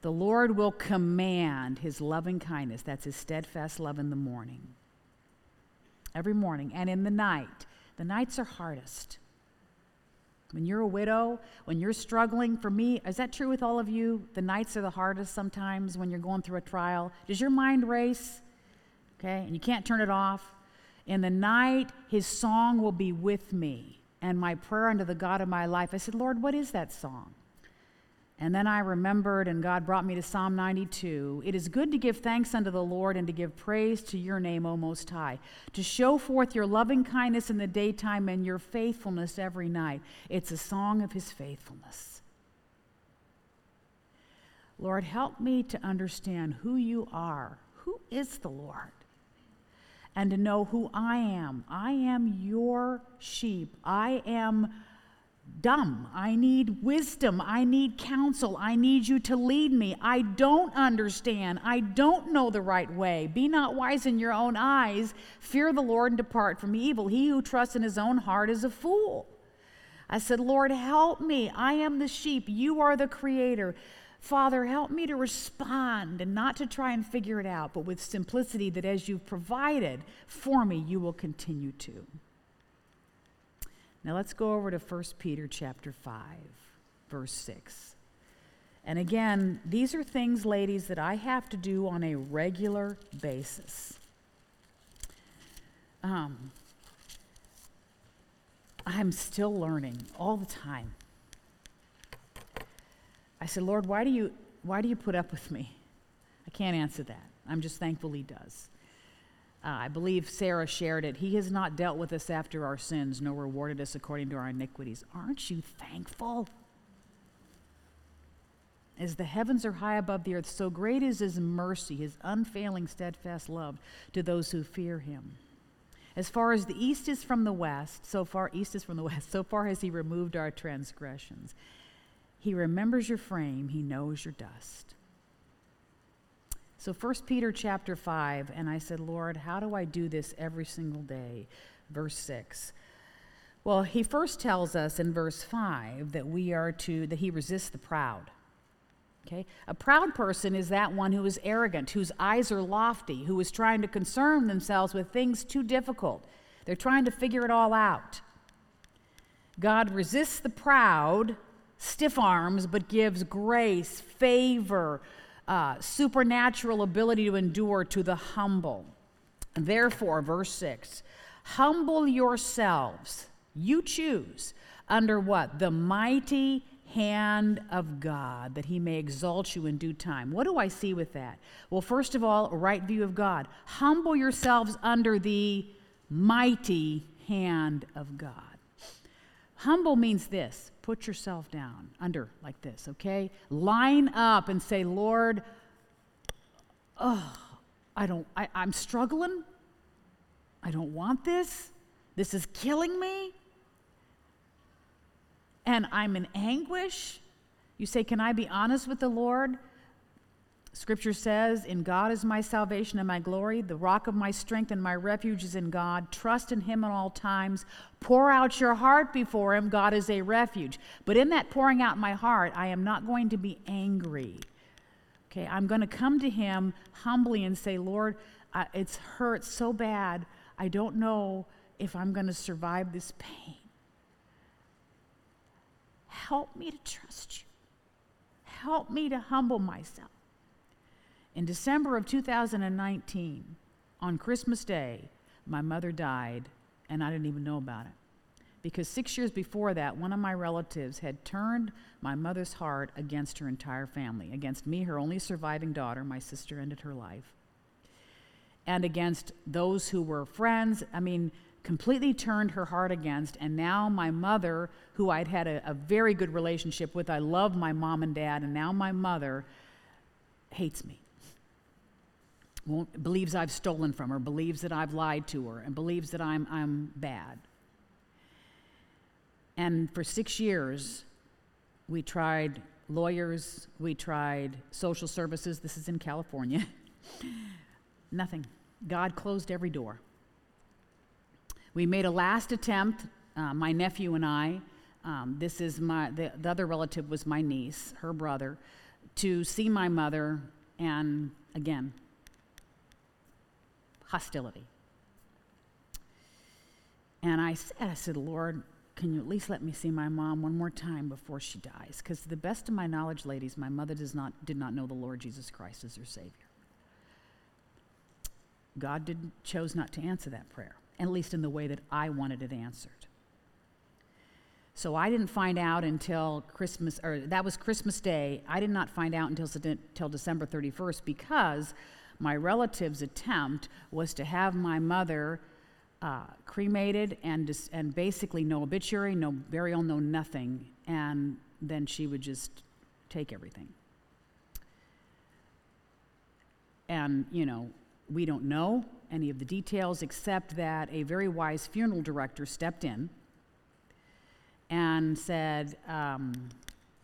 The Lord will command his loving kindness, that's his steadfast love in the morning, every morning, and in the night. The nights are hardest. When you're a widow, when you're struggling, for me, is that true with all of you? The nights are the hardest sometimes when you're going through a trial. Does your mind race? Okay, and you can't turn it off. In the night, his song will be with me, and my prayer unto the God of my life. I said, Lord, what is that song? And then I remembered, and God brought me to Psalm 92. It is good to give thanks unto the Lord and to give praise to your name, O Most High, to show forth your loving kindness in the daytime and your faithfulness every night. It's a song of his faithfulness. Lord, help me to understand who you are. Who is the Lord? And to know who I am. I am your sheep. I am dumb. I need wisdom. I need counsel. I need you to lead me. I don't understand. I don't know the right way. Be not wise in your own eyes. Fear the Lord and depart from evil. He who trusts in his own heart is a fool. I said, Lord, help me. I am the sheep. You are the creator. Father, help me to respond and not to try and figure it out, but with simplicity that as you've provided for me, you will continue to. Now let's go over to 1 Peter chapter 5, verse 6. And again, these are things, ladies, that I have to do on a regular basis. Um, I'm still learning all the time. I said, Lord, why do you why do you put up with me? I can't answer that. I'm just thankful he does. Uh, I believe Sarah shared it. He has not dealt with us after our sins, nor rewarded us according to our iniquities. Aren't you thankful? As the heavens are high above the earth, so great is his mercy, his unfailing, steadfast love to those who fear him. As far as the east is from the west, so far east is from the [laughs] west, so far has he removed our transgressions. He remembers your frame, he knows your dust. So 1 Peter chapter 5, and I said, Lord, how do I do this every single day? Verse 6. Well, he first tells us in verse 5 that we are to, that he resists the proud. Okay? A proud person is that one who is arrogant, whose eyes are lofty, who is trying to concern themselves with things too difficult. They're trying to figure it all out. God resists the proud, stiff arms, but gives grace, favor, uh, supernatural ability to endure to the humble. Therefore, verse 6 humble yourselves, you choose, under what? The mighty hand of God, that he may exalt you in due time. What do I see with that? Well, first of all, right view of God. Humble yourselves under the mighty hand of God. Humble means this put yourself down under like this, okay? Line up and say, Lord, oh, I don't, I, I'm struggling. I don't want this. This is killing me. And I'm in anguish. You say, Can I be honest with the Lord? Scripture says, In God is my salvation and my glory. The rock of my strength and my refuge is in God. Trust in Him at all times. Pour out your heart before Him. God is a refuge. But in that pouring out my heart, I am not going to be angry. Okay, I'm going to come to Him humbly and say, Lord, it's hurt so bad. I don't know if I'm going to survive this pain. Help me to trust you. help me to humble myself. In December of 2019, on Christmas Day, my mother died, and I didn't even know about it. Because six years before that, one of my relatives had turned my mother's heart against her entire family, against me, her only surviving daughter. My sister ended her life. And against those who were friends. I mean, completely turned her heart against. And now my mother, who I'd had a, a very good relationship with, I love my mom and dad, and now my mother hates me believes I've stolen from her, believes that I've lied to her, and believes that I'm, I'm bad. And for six years, we tried lawyers, we tried social services. This is in California. [laughs] Nothing. God closed every door. We made a last attempt, uh, my nephew and I. Um, this is my, the, the other relative was my niece, her brother, to see my mother, and again, hostility. And I said, I said, Lord, can you at least let me see my mom one more time before she dies? Because to the best of my knowledge, ladies, my mother does not, did not know the Lord Jesus Christ as her Savior. God did, chose not to answer that prayer, at least in the way that I wanted it answered. So I didn't find out until Christmas, or that was Christmas Day. I did not find out until, until December 31st because my relative's attempt was to have my mother uh, cremated and, dis- and basically no obituary, no burial, no nothing, and then she would just take everything. And, you know, we don't know any of the details except that a very wise funeral director stepped in and said, um,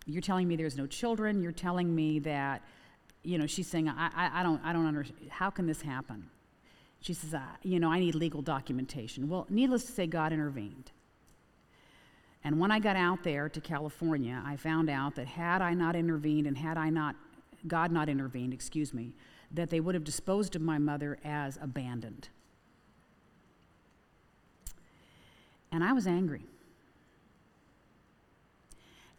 You're telling me there's no children. You're telling me that you know, she's saying, I, I, I don't, I don't understand. How can this happen? She says, you know, I need legal documentation. Well, needless to say, God intervened. And when I got out there to California, I found out that had I not intervened and had I not, God not intervened, excuse me, that they would have disposed of my mother as abandoned. And I was angry.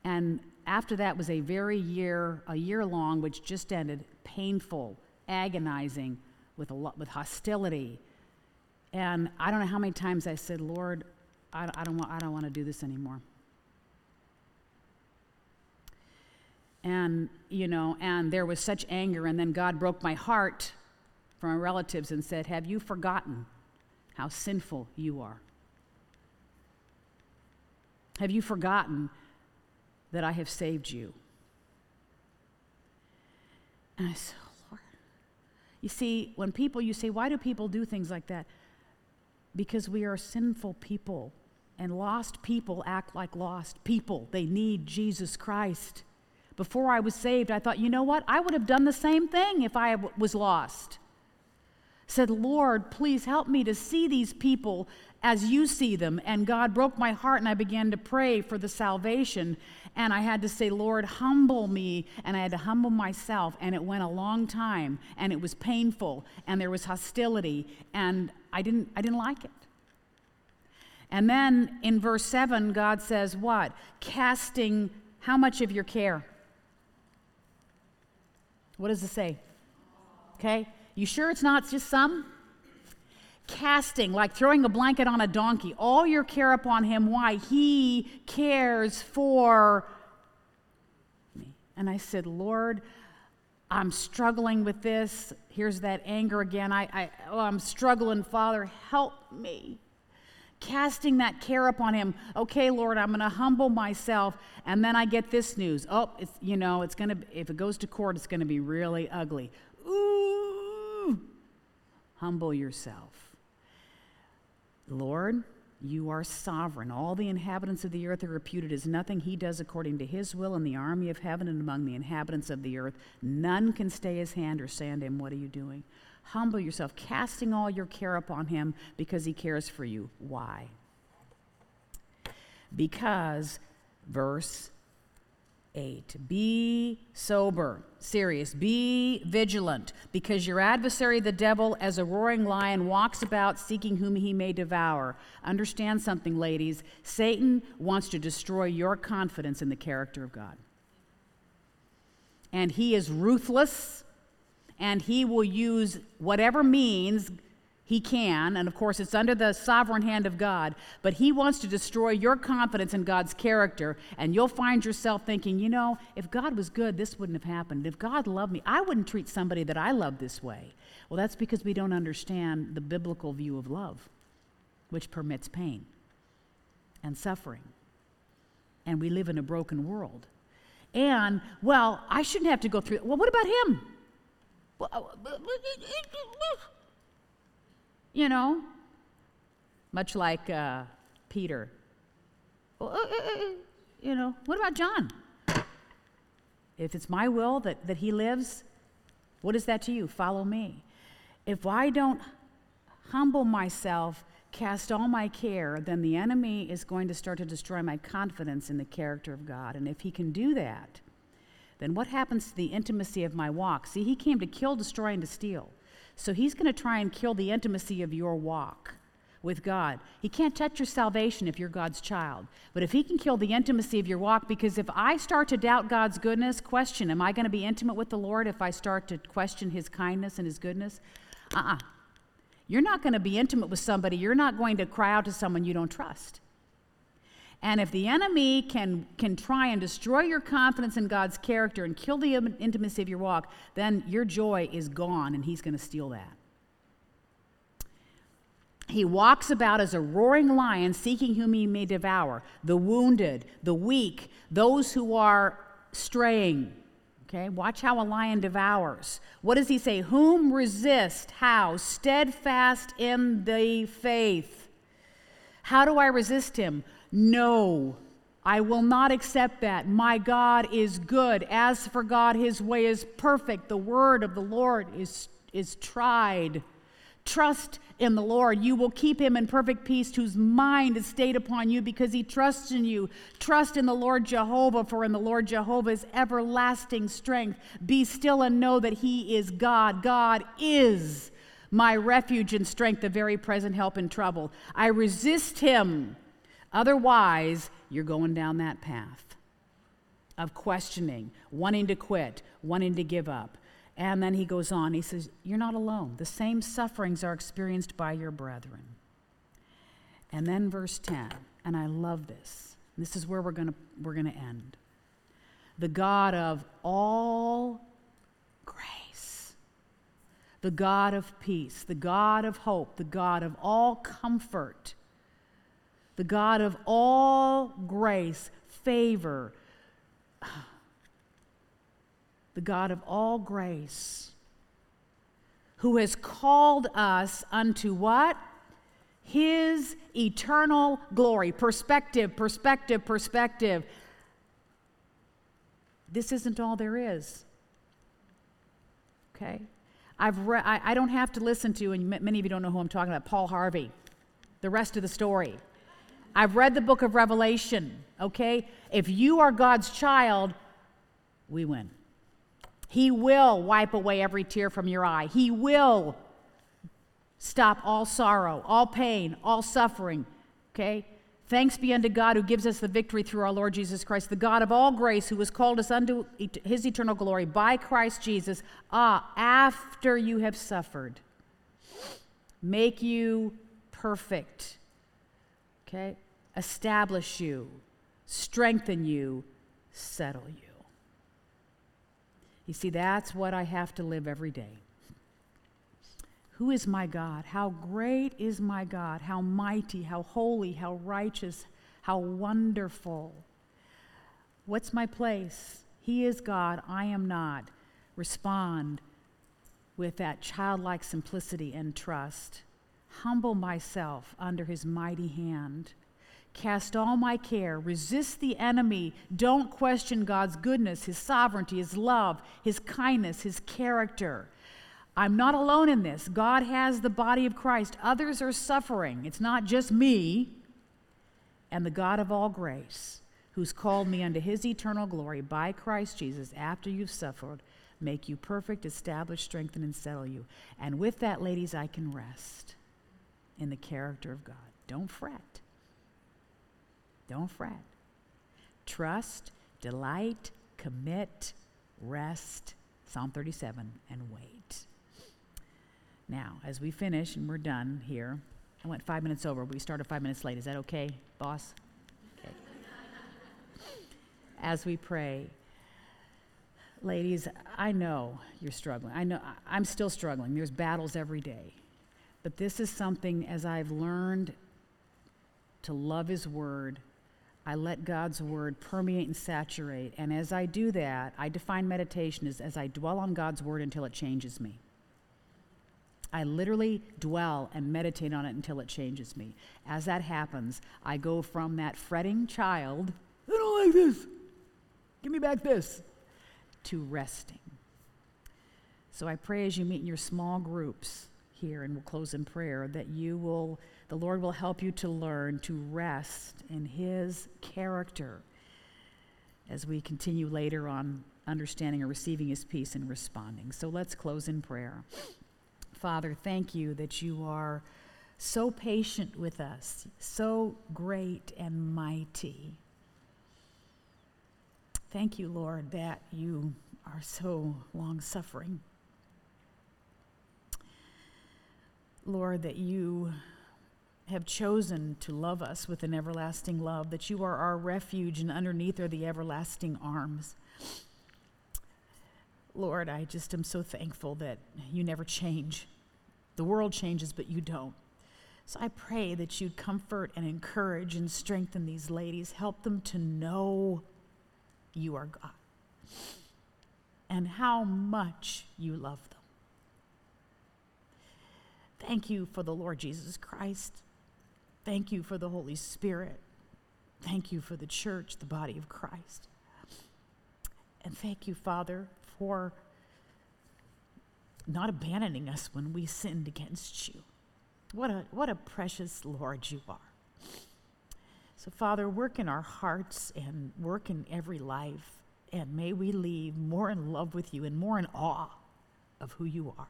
And after that was a very year, a year long, which just ended, painful, agonizing, with a lot, with hostility. And I don't know how many times I said, Lord, I, I don't want, I don't want to do this anymore. And, you know, and there was such anger, and then God broke my heart from my relatives and said, Have you forgotten how sinful you are? Have you forgotten that I have saved you. And I said, Lord. You see, when people, you say, why do people do things like that? Because we are sinful people, and lost people act like lost people. They need Jesus Christ. Before I was saved, I thought, you know what? I would have done the same thing if I was lost. Said, Lord, please help me to see these people as you see them. And God broke my heart, and I began to pray for the salvation. And I had to say, Lord, humble me. And I had to humble myself. And it went a long time. And it was painful. And there was hostility. And I didn't, I didn't like it. And then in verse 7, God says, What? Casting how much of your care? What does it say? Okay? You sure it's not just some? Casting, like throwing a blanket on a donkey, all your care upon him. Why? He cares for me. And I said, Lord, I'm struggling with this. Here's that anger again. I, I, oh, I'm struggling, Father. Help me. Casting that care upon him. Okay, Lord, I'm going to humble myself. And then I get this news. Oh, it's, you know, it's going to, if it goes to court, it's going to be really ugly. Ooh, humble yourself. Lord, you are sovereign. All the inhabitants of the earth are reputed as nothing. He does according to his will in the army of heaven and among the inhabitants of the earth. None can stay his hand or say unto him, What are you doing? Humble yourself, casting all your care upon him because he cares for you. Why? Because, verse 8. Be sober, serious, be vigilant, because your adversary, the devil, as a roaring lion, walks about seeking whom he may devour. Understand something, ladies. Satan wants to destroy your confidence in the character of God. and He is ruthless, and He will use whatever means He can. And of course, it's under the sovereign hand of God, but He wants to destroy your confidence in God's character, and you'll find yourself thinking, you know, if God was good, this wouldn't have happened. If God loved me, I wouldn't treat somebody that I love this way. Well, that's because we don't understand the biblical view of love, which permits pain and suffering. And we live in a broken world. And, well, I shouldn't have to go through. Well, what about him? Uh, You know, much like uh, Peter. Uh, uh, uh, you know, what about John? If it's my will that, that he lives, what is that to you? Follow me. If I don't humble myself, cast all my care, then the enemy is going to start to destroy my confidence in the character of God. And if he can do that, then what happens to the intimacy of my walk? See, he came to kill, destroy, and to steal. So he's going to try and kill the intimacy of your walk with God. He can't touch your salvation if you're God's child. But if he can kill the intimacy of your walk, because if I start to doubt God's goodness, question, am I going to be intimate with the Lord if I start to question his kindness and his goodness? Uh uh-uh. uh. you are not going to be intimate with somebody. You're not going to cry out to someone you don't trust. And if the enemy can, can try and destroy your confidence in God's character and kill the intimacy of your walk, then your joy is gone and he's going to steal that. He walks about as a roaring lion, seeking whom he may devour the wounded, the weak, those who are straying. Okay, watch how a lion devours. What does he say? Whom resist? How? Steadfast in the faith. How do I resist him? No, I will not accept that. My God is good. As for God, his way is perfect. The word of the Lord is, is tried. Trust in the Lord. You will keep him in perfect peace, whose mind is stayed upon you because he trusts in you. Trust in the Lord Jehovah, for in the Lord Jehovah is everlasting strength. Be still and know that he is God. God is my refuge and strength, the very present help in trouble. I resist him Otherwise, you're going down that path of questioning, wanting to quit, wanting to give up. And then he goes on, he says, You're not alone. The same sufferings are experienced by your brethren. And then verse 10, and I love this. This is where we're going we're going to end. The God of all grace, the God of peace, the God of hope, the God of all comfort the God of all grace, favor, [sighs] the God of all grace, who has called us unto what? His eternal glory. Perspective, perspective, perspective. This isn't all there is. Okay? I've re- I, I don't have to listen to, and many of you don't know who I'm talking about, Paul Harvey, the rest of the story. I've read the book of Revelation, okay? If you are God's child, we win. He will wipe away every tear from your eye. He will stop all sorrow, all pain, all suffering, okay? Thanks be unto God who gives us the victory through our Lord Jesus Christ, the God of all grace, who has called us unto his eternal glory by Christ Jesus. Ah, after you have suffered, make you perfect okay? Establish you, strengthen you, settle you. You see, that's what I have to live every day. Who is my God? How great is my God? How mighty, how holy, how righteous, how wonderful. What's my place? He is God, I am not. Respond with that childlike simplicity and trust humble myself under his mighty hand. Cast all my care, resist the enemy. Don't question God's goodness, his sovereignty, his love, his kindness, his character. I'm not alone in this. God has the body of Christ. Others are suffering. It's not just me. And the God of all grace, who's called me unto his eternal glory by Christ Jesus after you've suffered, make you perfect, establish, strengthen, and settle you. And with that, ladies, I can rest in the character of God. Don't fret. Don't fret. Trust, delight, commit, rest, Psalm 37, and wait. Now, as we finish and we're done here, I went five minutes over. We started five minutes late. Is that okay, boss? Okay. As we pray, ladies, I know you're struggling. I know I'm still struggling. There's battles every day. But this is something as I've learned to love His Word, I let God's Word permeate and saturate. And as I do that, I define meditation as, as I dwell on God's Word until it changes me. I literally dwell and meditate on it until it changes me. As that happens, I go from that fretting child, I don't like this, give me back this, to resting. So I pray as you meet in your small groups here, and we'll close in prayer, that you will, the Lord will help you to learn to rest in His character as we continue later on understanding or receiving His peace and responding. So let's close in prayer. Father, thank you that you are so patient with us, so great and mighty. Thank you, Lord, that you are so long suffering. Lord, that you have chosen to love us with an everlasting love, that you are our refuge, and underneath are the everlasting arms. Lord, I just am so thankful that you never change. The world changes, but you don't. So I pray that you'd comfort and encourage and strengthen these ladies, help them to know you are God and how much you love them. Thank you for the Lord Jesus Christ. Thank you for the Holy Spirit. Thank you for the church, the body of Christ. And thank you, Father, for not abandoning us when we sinned against you. What a, what a precious Lord you are. So, Father, work in our hearts and work in every life, and may we leave more in love with you and more in awe of who you are.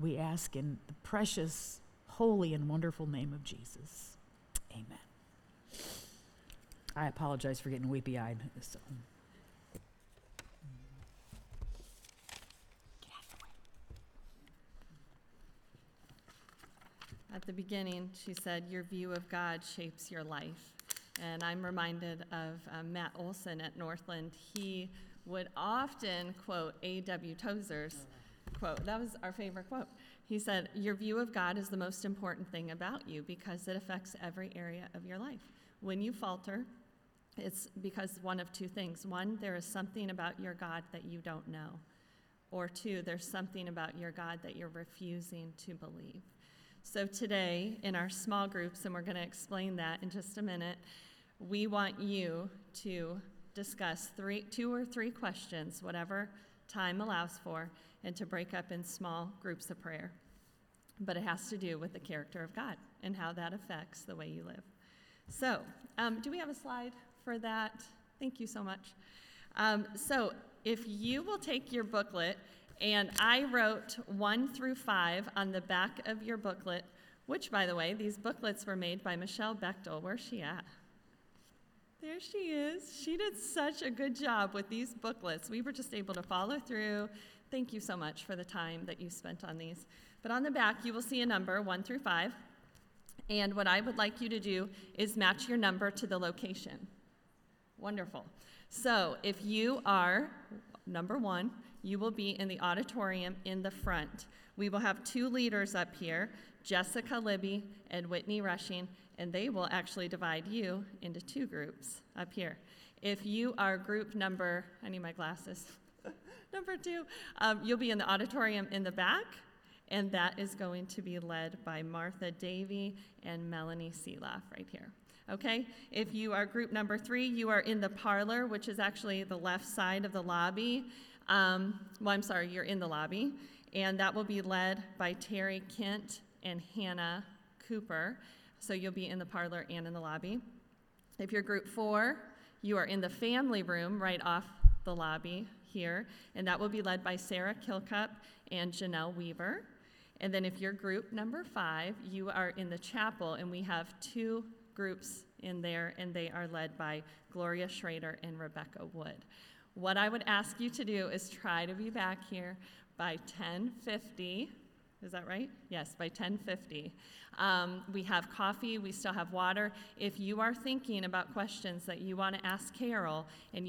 We ask in the precious, holy, and wonderful name of Jesus. Amen. I apologize for getting weepy eyed. So.
At the beginning, she said, Your view of God shapes your life. And I'm reminded of um, Matt Olson at Northland. He would often quote A.W. Tozer's quote. That was our favorite quote. He said, Your view of God is the most important thing about you because it affects every area of your life. When you falter, it's because one of two things. One, there is something about your God that you don't know. Or two, there's something about your God that you're refusing to believe. So today, in our small groups, and we're going to explain that in just a minute, we want you to discuss three, two or three questions, whatever time allows for, and to break up in small groups of prayer. But it has to do with the character of God and how that affects the way you live. So, um, do we have a slide for that? Thank you so much. Um, so, if you will take your booklet, and I wrote one through five on the back of your booklet, which, by the way, these booklets were made by Michelle Bechtel. Where's she at? There she is. She did such a good job with these booklets. We were just able to follow through. Thank you so much for the time that you spent on these. But on the back, you will see a number, one through five. And what I would like you to do is match your number to the location. Wonderful. So if you are number one, you will be in the auditorium in the front. We will have two leaders up here Jessica Libby and Whitney Rushing, and they will actually divide you into two groups up here. If you are group number, I need my glasses, [laughs] number two, um, you'll be in the auditorium in the back, and that is going to be led by Martha Davy and Melanie Seeloff right here. Okay? If you are group number three, you are in the parlor, which is actually the left side of the lobby. Um, well, I'm sorry, you're in the lobby, and that will be led by Terry Kent and Hannah Cooper. So you'll be in the parlor and in the lobby. If you're group four, you are in the family room right off the lobby here, and that will be led by Sarah Kilcup and Janelle Weaver. And then if you're group number five, you are in the chapel, and we have two groups in there, and they are led by Gloria Schrader and Rebecca Wood. What I would ask you to do is try to be back here by 1050. Is that right? Yes, by 1050. Um, we have coffee, we still have water. If you are thinking about questions that you want to ask Carol and you